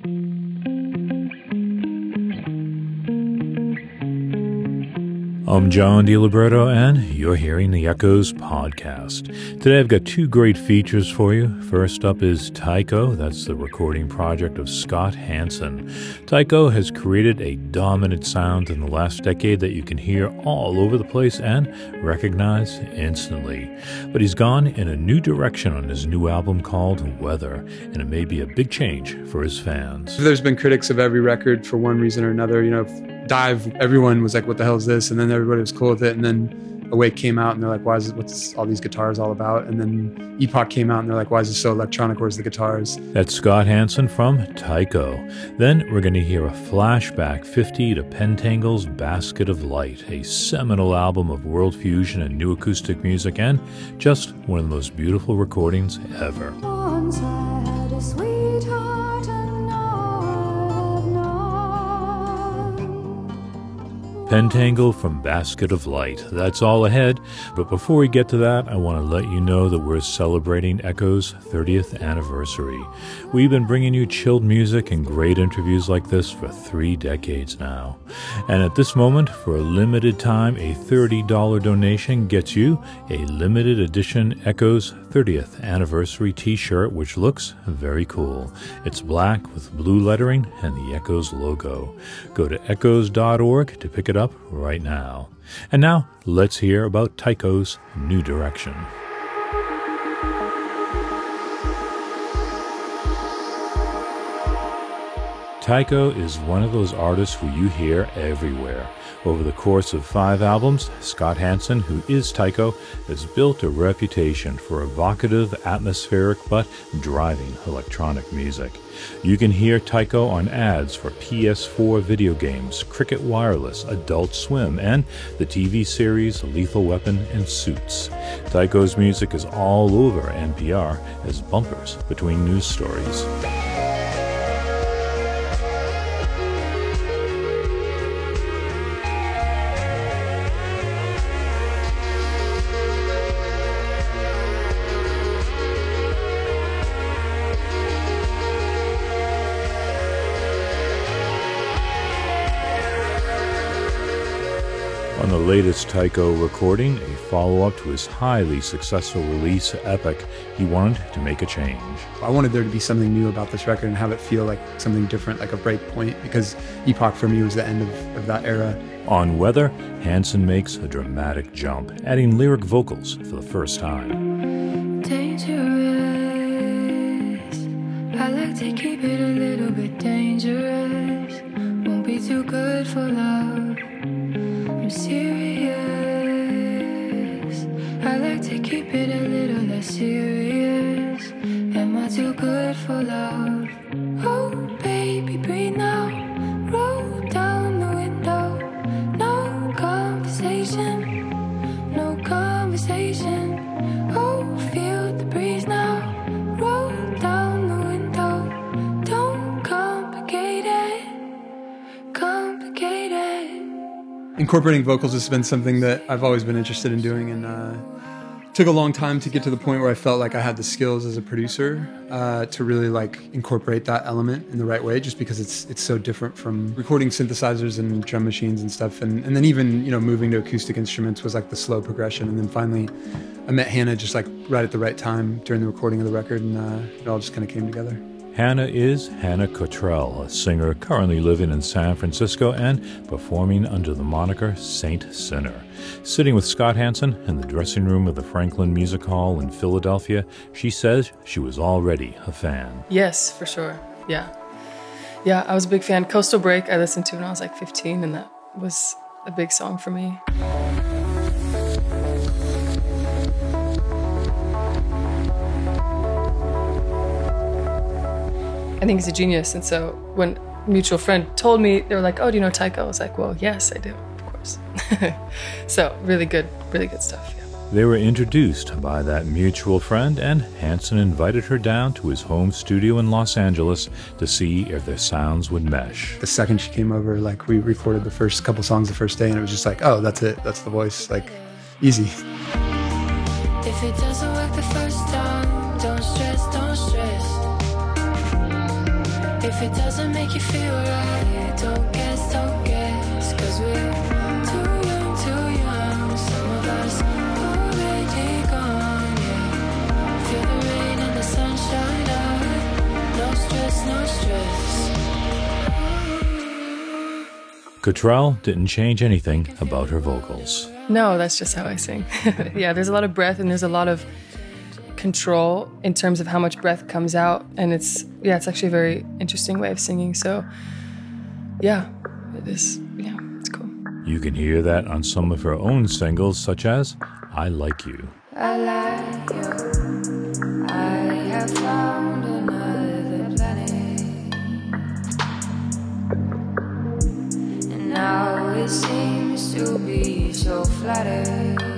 Mm-hmm. I'm John Diliberto, and you're hearing the Echoes podcast. Today I've got two great features for you. First up is Tycho, that's the recording project of Scott Hansen. Tycho has created a dominant sound in the last decade that you can hear all over the place and recognize instantly. But he's gone in a new direction on his new album called Weather, and it may be a big change for his fans. There's been critics of every record for one reason or another. You know, Dive, everyone was like, "What the hell is this?" And then everybody was cool with it. And then Awake came out, and they're like, "Why is it? What's all these guitars all about?" And then Epoch came out, and they're like, "Why is it so electronic? Where's the guitars?" That's Scott Hansen from Tycho. Then we're going to hear a flashback 50 to Pentangle's Basket of Light, a seminal album of world fusion and new acoustic music, and just one of the most beautiful recordings ever. Pentangle from Basket of Light. That's all ahead. But before we get to that, I want to let you know that we're celebrating Echo's 30th anniversary. We've been bringing you chilled music and great interviews like this for three decades now. And at this moment, for a limited time, a $30 donation gets you a limited edition Echoes 30th anniversary t shirt, which looks very cool. It's black with blue lettering and the Echoes logo. Go to echoes.org to pick it up right now. And now, let's hear about Tycho's new direction. Tycho is one of those artists who you hear everywhere. Over the course of five albums, Scott Hansen, who is Tycho, has built a reputation for evocative, atmospheric, but driving electronic music. You can hear Tycho on ads for PS4 video games, Cricket Wireless, Adult Swim, and the TV series Lethal Weapon and Suits. Tycho's music is all over NPR as bumpers between news stories. The latest Tycho recording, a follow up to his highly successful release, Epoch, he wanted to make a change. I wanted there to be something new about this record and have it feel like something different, like a break point, because Epoch for me was the end of, of that era. On Weather, Hansen makes a dramatic jump, adding lyric vocals for the first time. Incorporating vocals has been something that I've always been interested in doing, and uh, took a long time to get to the point where I felt like I had the skills as a producer uh, to really like incorporate that element in the right way. Just because it's it's so different from recording synthesizers and drum machines and stuff, and and then even you know moving to acoustic instruments was like the slow progression, and then finally I met Hannah just like right at the right time during the recording of the record, and uh, it all just kind of came together. Hannah is Hannah Cottrell, a singer currently living in San Francisco and performing under the moniker Saint Sinner. Sitting with Scott Hansen in the dressing room of the Franklin Music Hall in Philadelphia, she says she was already a fan. Yes, for sure. Yeah. Yeah, I was a big fan. Coastal Break, I listened to when I was like 15, and that was a big song for me. I think he's a genius. And so when a mutual friend told me, they were like, oh, do you know Tycho? I was like, well, yes, I do, of course. so really good, really good stuff. Yeah. They were introduced by that mutual friend, and Hansen invited her down to his home studio in Los Angeles to see if their sounds would mesh. The second she came over, like we recorded the first couple songs the first day, and it was just like, oh, that's it, that's the voice, like easy. If it doesn't work the first time, don't stress, don't stress. If it doesn't make you feel right, don't guess, don't guess. Cause we're too young, too young. Some of us already gone, yeah. Feel the rain and the sunshine out. No stress, no stress. Cottrell didn't change anything about her vocals. No, that's just how I sing. yeah, there's a lot of breath and there's a lot of control in terms of how much breath comes out. And it's, yeah, it's actually a very interesting way of singing. So, yeah, it is, yeah, it's cool. You can hear that on some of her own singles, such as I Like You. I like you. I have found another planet. And now it seems to be so flattered.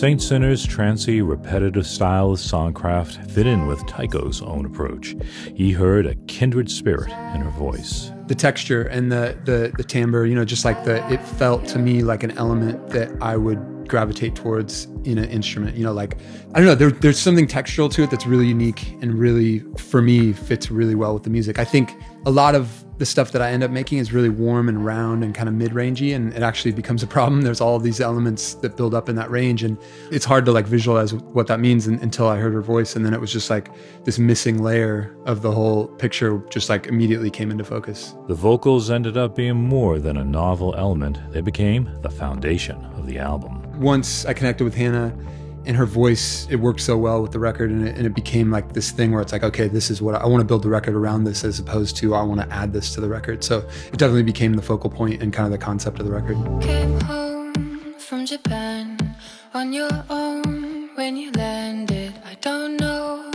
Saint Sinner's trancy, repetitive style of songcraft fit in with Tycho's own approach. He heard a kindred spirit in her voice. The texture and the the the timbre you know just like the it felt to me like an element that i would gravitate towards in an instrument you know like i don't know there, there's something textural to it that's really unique and really for me fits really well with the music. I think a lot of the stuff that i end up making is really warm and round and kind of mid-rangey and it actually becomes a problem. There's all these elements that build up in that range and it's hard to like visualize what that means un- until i heard her voice and then it was just like this missing layer of the whole picture just like immediately came into focus. The vocals ended up being more than a novel element, they became the foundation of the album. Once I connected with Hannah and her voice, it worked so well with the record, and it, and it became like this thing where it's like, okay, this is what I, I want to build the record around this, as opposed to I want to add this to the record. So it definitely became the focal point and kind of the concept of the record. Came home from Japan on your own when you landed. I don't know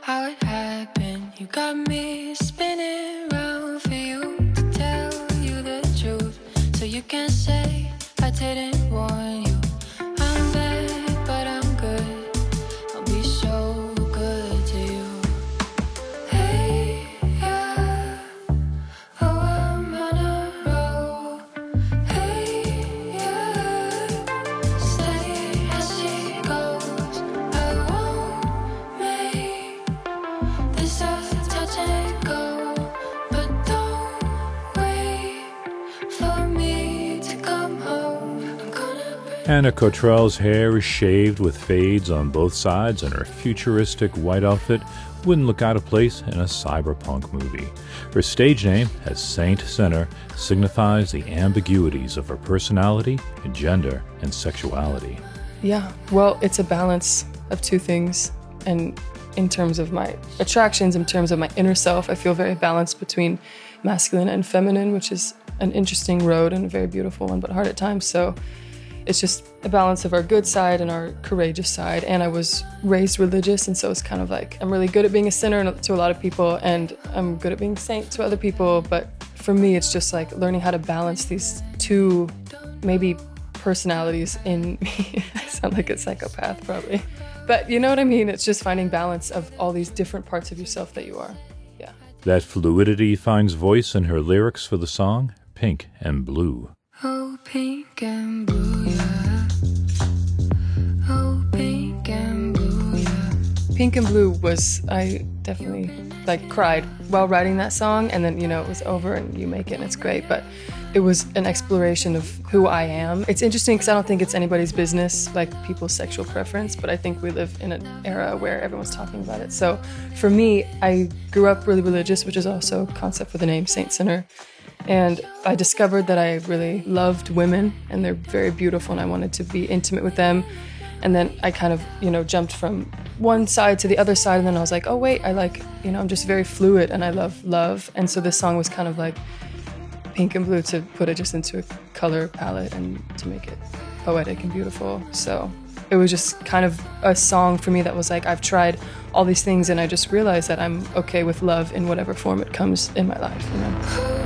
how it happened. You got me spinning round for you to tell you the truth. So you can say I didn't warn you. Gonna Cottrell's hair is shaved with fades on both sides, and her futuristic white outfit wouldn't look out of place in a cyberpunk movie. Her stage name, as Saint Sinner, signifies the ambiguities of her personality, gender, and sexuality. Yeah, well, it's a balance of two things. And in terms of my attractions, in terms of my inner self, I feel very balanced between masculine and feminine, which is an interesting road and a very beautiful one, but hard at times. So it's just a balance of our good side and our courageous side. And I was raised religious, and so it's kind of like I'm really good at being a sinner to a lot of people, and I'm good at being a saint to other people. But for me, it's just like learning how to balance these two, maybe personalities in me. I sound like a psychopath, probably. But you know what I mean? It's just finding balance of all these different parts of yourself that you are. Yeah. That fluidity finds voice in her lyrics for the song Pink and Blue. Oh, pink and blue, Pink and Blue was, I definitely like cried while writing that song. And then, you know, it was over and you make it and it's great. But it was an exploration of who I am. It's interesting because I don't think it's anybody's business, like people's sexual preference, but I think we live in an era where everyone's talking about it. So for me, I grew up really religious, which is also a concept for the name Saint Sinner. And I discovered that I really loved women and they're very beautiful and I wanted to be intimate with them. And then I kind of, you know, jumped from one side to the other side. And then I was like, oh, wait, I like, you know, I'm just very fluid and I love love. And so this song was kind of like pink and blue to put it just into a color palette and to make it poetic and beautiful. So it was just kind of a song for me that was like, I've tried all these things and I just realized that I'm okay with love in whatever form it comes in my life, you know?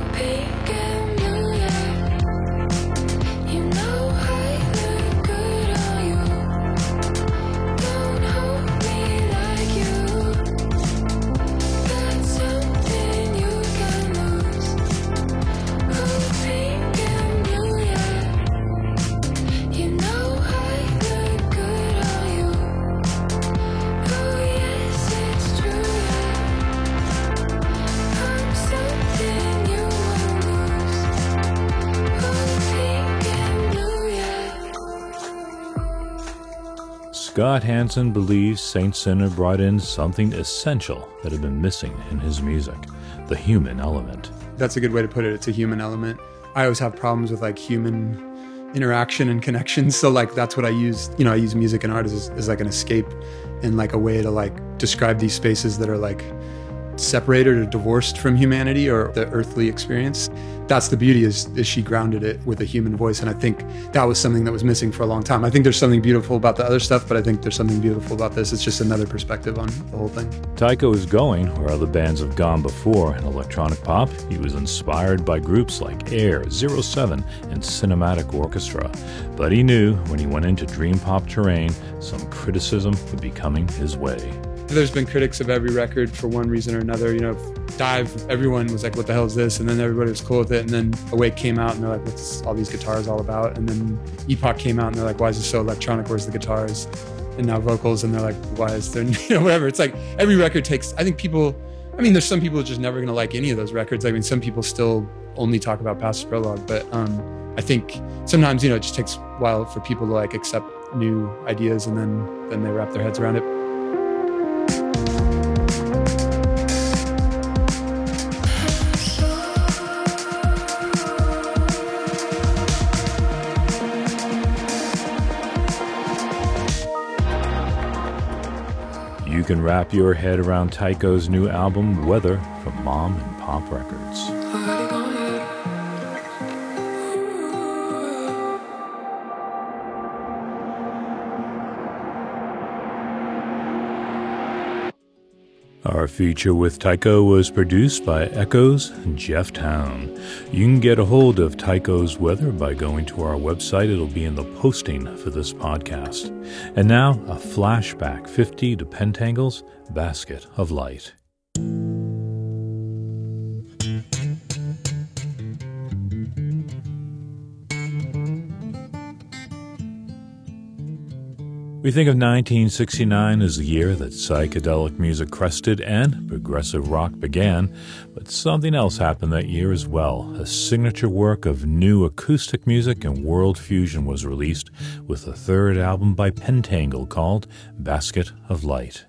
Scott Hansen believes Saint Sinner brought in something essential that had been missing in his music the human element. That's a good way to put it. It's a human element. I always have problems with like human interaction and connections. So like that's what I use. You know, I use music and art as, as like an escape and like a way to like describe these spaces that are like separated or divorced from humanity or the earthly experience. That's the beauty is, is she grounded it with a human voice. And I think that was something that was missing for a long time. I think there's something beautiful about the other stuff, but I think there's something beautiful about this. It's just another perspective on the whole thing. Tycho is going where other bands have gone before in electronic pop. He was inspired by groups like Air, Zero Seven, and Cinematic Orchestra. But he knew when he went into dream pop terrain, some criticism would be coming his way. There's been critics of every record for one reason or another. You know, Dive, everyone was like, what the hell is this? And then everybody was cool with it. And then Awake came out and they're like, what's all these guitars all about? And then Epoch came out and they're like, why is it so electronic? Where's the guitars? And now vocals. And they're like, why is there, you know, whatever. It's like every record takes, I think people, I mean, there's some people just never going to like any of those records. I mean, some people still only talk about Past Prologue, but um, I think sometimes, you know, it just takes a while for people to like accept new ideas and then, then they wrap their heads around it. You can wrap your head around Tycho's new album, Weather, from Mom and Pop Records. Our feature with Tycho was produced by Echoes Jeff Towne. You can get a hold of Tycho's weather by going to our website. It'll be in the posting for this podcast. And now, a flashback 50 to Pentangle's Basket of Light. We think of 1969 as the year that psychedelic music crested and progressive rock began, but something else happened that year as well. A signature work of new acoustic music and world fusion was released with a third album by Pentangle called Basket of Light.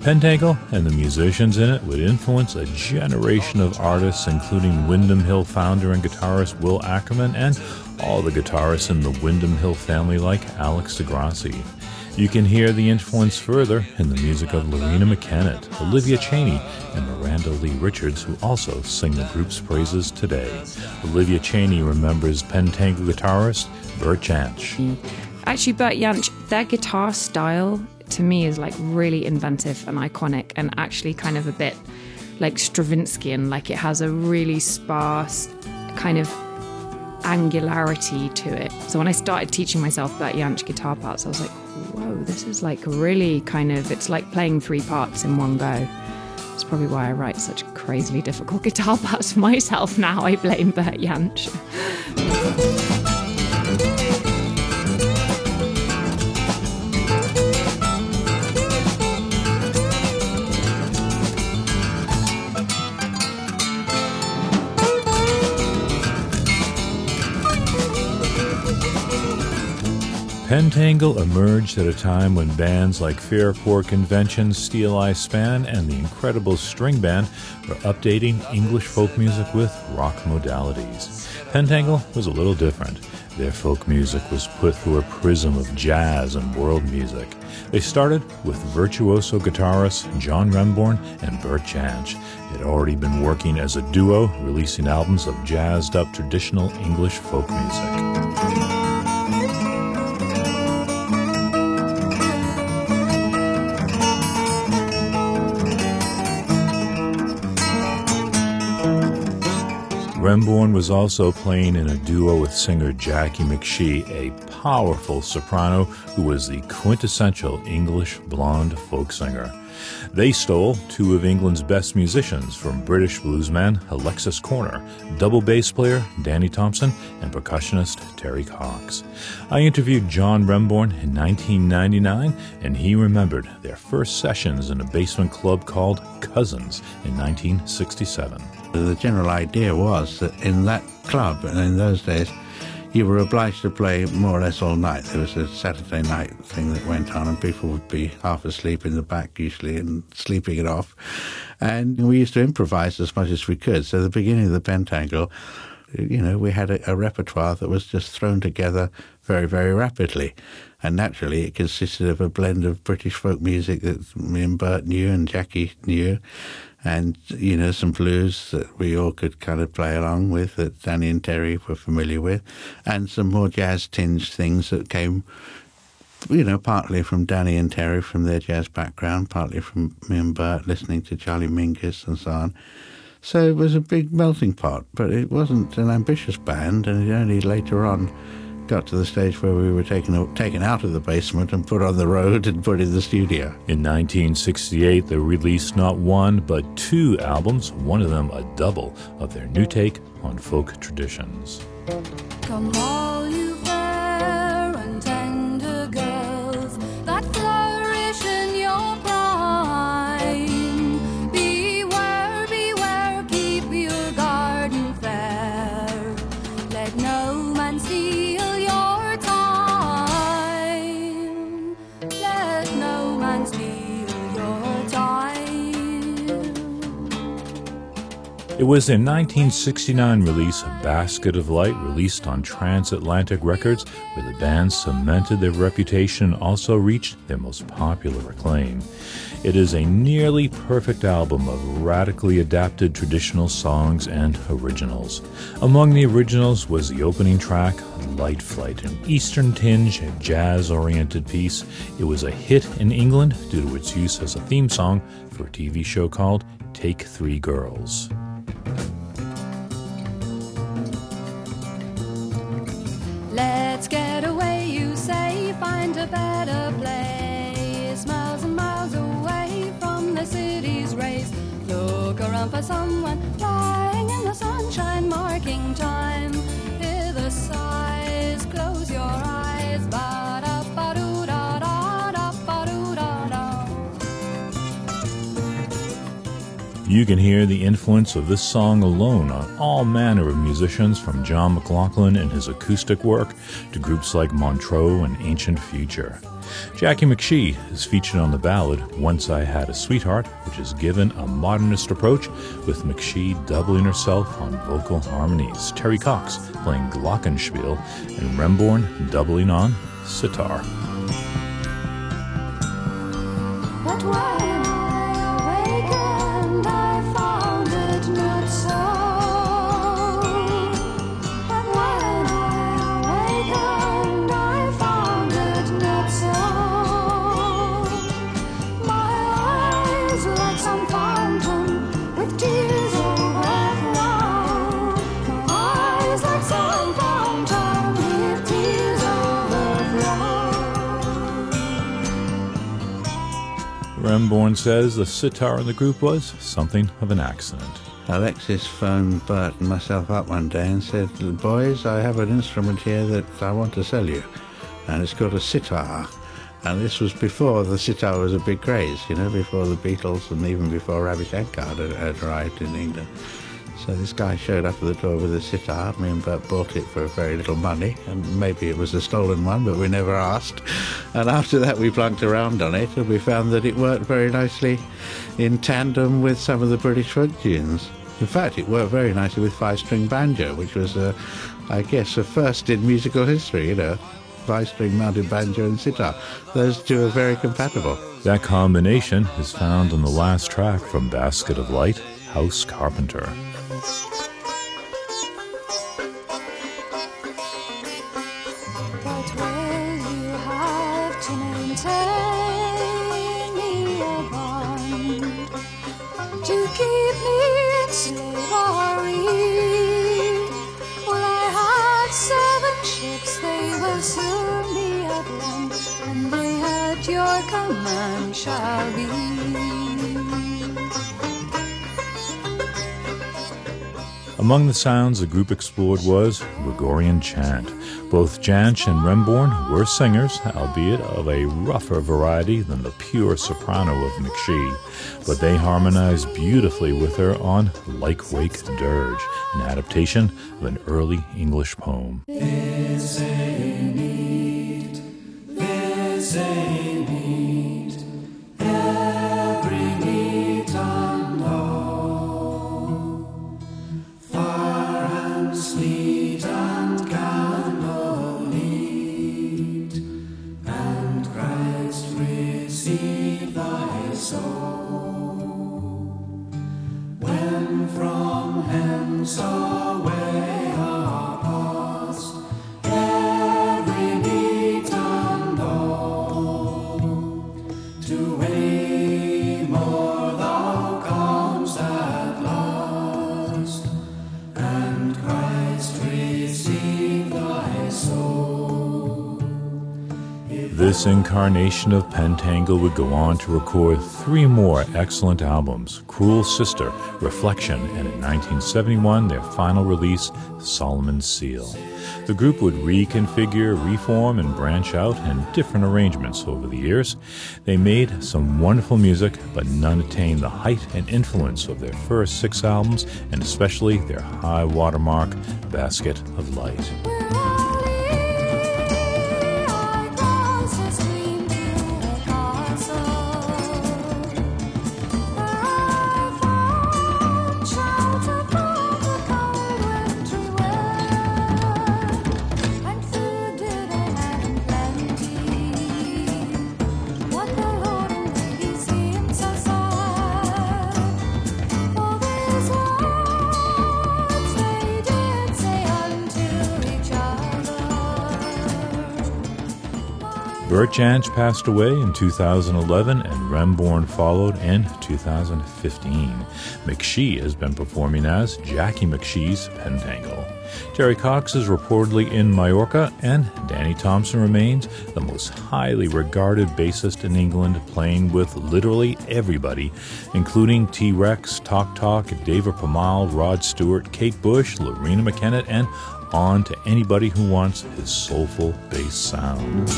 Pentangle and the musicians in it would influence a generation of artists, including Windham Hill founder and guitarist Will Ackerman and all the guitarists in the Windham Hill family, like Alex de Grassi. You can hear the influence further in the music of Loreena McKennitt, Olivia Chaney, and Miranda Lee Richards, who also sing the group's praises today. Olivia Chaney remembers Pentangle guitarist Bert Jansch. Actually, Bert Jansch, their guitar style to me is like really inventive and iconic, and actually kind of a bit like Stravinsky, like it has a really sparse kind of angularity to it. So when I started teaching myself Bert Jansch guitar parts, I was like, whoa, this is like really kind of, it's like playing three parts in one go. That's probably why I write such crazily difficult guitar parts for myself now. I blame Bert Jansch. Pentangle emerged at a time when bands like Fairport Convention, Steeleye Span, and the Incredible String Band were updating English folk music with rock modalities. Pentangle was a little different. Their folk music was put through a prism of jazz and world music. They started with virtuoso guitarists John Renbourn and Bert Jansch. They had already been working as a duo, releasing albums of jazzed up traditional English folk music. Renbourn was also playing in a duo with singer Jacqui McShee, a powerful soprano who was the quintessential English blonde folk singer. They stole two of England's best musicians from British bluesman Alexis Korner, double bass player Danny Thompson, and percussionist Terry Cox. I interviewed John Renbourn in 1999, and he remembered their first sessions in a basement club called Cousins in 1967. Uh, the general idea was that in that club, and in those days, you were obliged to play more or less all night. There was a Saturday night thing that went on, and people would be half asleep in the back usually and sleeping it off. And we used to improvise as much as we could. So, the beginning of the Pentangle, you know, we had a, a repertoire that was just thrown together very, very rapidly. And naturally, it consisted of a blend of British folk music that me and Bert knew and Jacqui knew, and you know some blues that we all could kind of play along with that Danny and Terry were familiar with, and some more jazz tinged things that came, you know, partly from Danny and Terry from their jazz background, partly from me and Bert listening to Charlie Mingus and so on. So it was a big melting pot, but it wasn't an ambitious band, and it only later on got to the stage where we were taken taken out of the basement and put on the road and put in the studio. In 1968, they released not one but two albums, one of them a double of their new take on folk traditions. It was their 1969 release, Basket of Light, released on Transatlantic Records, where the band cemented their reputation and also reached their most popular acclaim. It is a nearly perfect album of radically adapted traditional songs and originals. Among the originals was the opening track, Light Flight, an Eastern tinge, jazz oriented piece. It was a hit in England due to its use as a theme song for a TV show called Take Three Girls. You can hear the influence of this song alone on all manner of musicians from John McLaughlin and his acoustic work to groups like Montreux and Ancient Future. Jacqui McShee is featured on the ballad Once I Had a Sweetheart, which is given a modernist approach with McShee doubling herself on vocal harmonies, Terry Cox playing glockenspiel, and Renbourn doubling on sitar. Renbourn says the sitar in the group was something of an accident. Alexis phoned Bert and myself up one day and said, Boys, I have an instrument here that I want to sell you. And it's called a sitar. And this was before the sitar was a big craze, you know, before the Beatles and even before Ravi Shankar had arrived in England. So this guy showed up at the door with a sitar. Me and Bert bought it for very little money, and maybe it was a stolen one, but we never asked. And after that, we plunked around on it, and we found that it worked very nicely in tandem with some of the British folk tunes. In fact, it worked very nicely with five-string banjo, which was, uh, I guess, a first in musical history. You know, five-string mounted banjo and sitar. Those two are very compatible. That combination is found on the last track from Basket of Light, House Carpenter. to keep me in slavery. Well, I had seven ships, they will at one, and they your command shall be. Among the sounds the group explored was Gregorian chant. Both Jansch and Renbourn were singers, albeit of a rougher variety than the pure soprano of McShee, but they harmonized beautifully with her on Lyke-Wake Dirge, an adaptation of an early English poem. Incarnation of Pentangle would go on to record three more excellent albums Cruel Sister, Reflection, and in 1971, their final release, Solomon's Seal. The group would reconfigure, reform, and branch out in different arrangements over the years. They made some wonderful music, but none attained the height and influence of their first six albums, and especially their high watermark, Basket of Light. Bert Jansch passed away in 2011 and Renbourn followed in 2015. McShee has been performing as Jacqui McShee's Pentangle. Terry Cox is reportedly in Mallorca, and Danny Thompson remains the most highly regarded bassist in England, playing with literally everybody, including T Rex, Talk Talk, David Pamal, Rod Stewart, Kate Bush, Loreena McKennitt, and on to anybody who wants his soulful bass sound.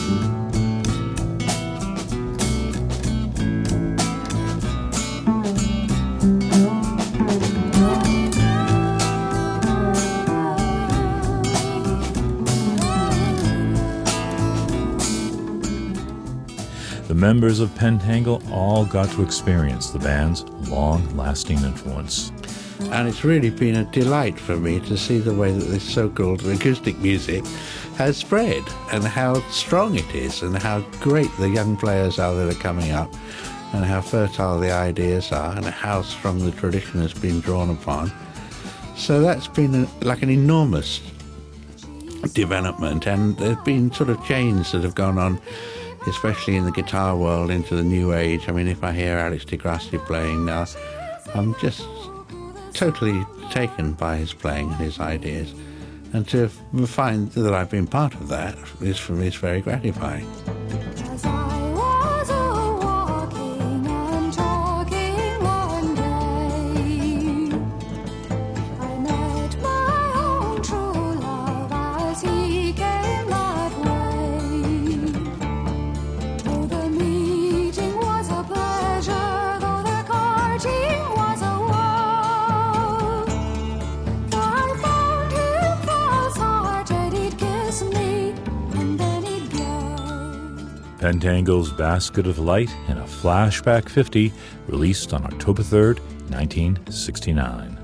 The members of Pentangle all got to experience the band's long lasting influence. And it's really been a delight for me to see the way that this so called acoustic music has spread and how strong it is and how great the young players are that are coming up and how fertile the ideas are and how strong the tradition has been drawn upon. So that's been like an enormous development and there's been sort of changes that have gone on especially in the guitar world into the new age. I mean, if I hear Alex de Grassi playing now, I'm just totally taken by his playing and his ideas. And to find that I've been part of that is for me is very gratifying. Go. Basket of Light in a Flashback 50, released on October 3rd, 1969.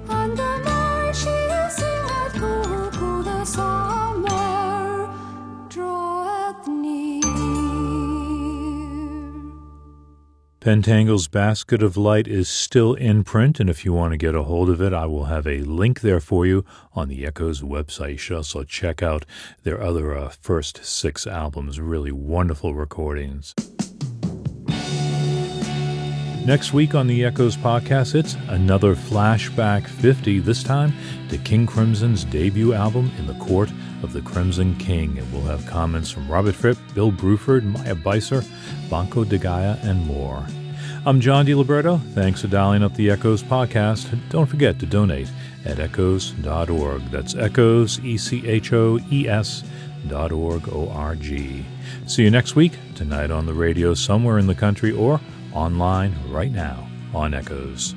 Pentangle's Basket of Light is still in print, and if you want to get a hold of it, I will have a link there for you on the Echoes website. You should also check out their other uh, first six albums, really wonderful recordings. Next week on the Echoes podcast, it's another Flashback 50, this time to King Crimson's debut album, In the Court of the Crimson King. And we'll have comments from Robert Fripp, Bill Bruford, Maya Beiser, Banco de Gaia, and more. I'm John Diliberto. Thanks for dialing up the Echoes podcast. Don't forget to donate at echoes.org. That's echoes, E C H O E S dot org, O R G. See you next week, tonight on the radio somewhere in the country, or online right now on Echoes.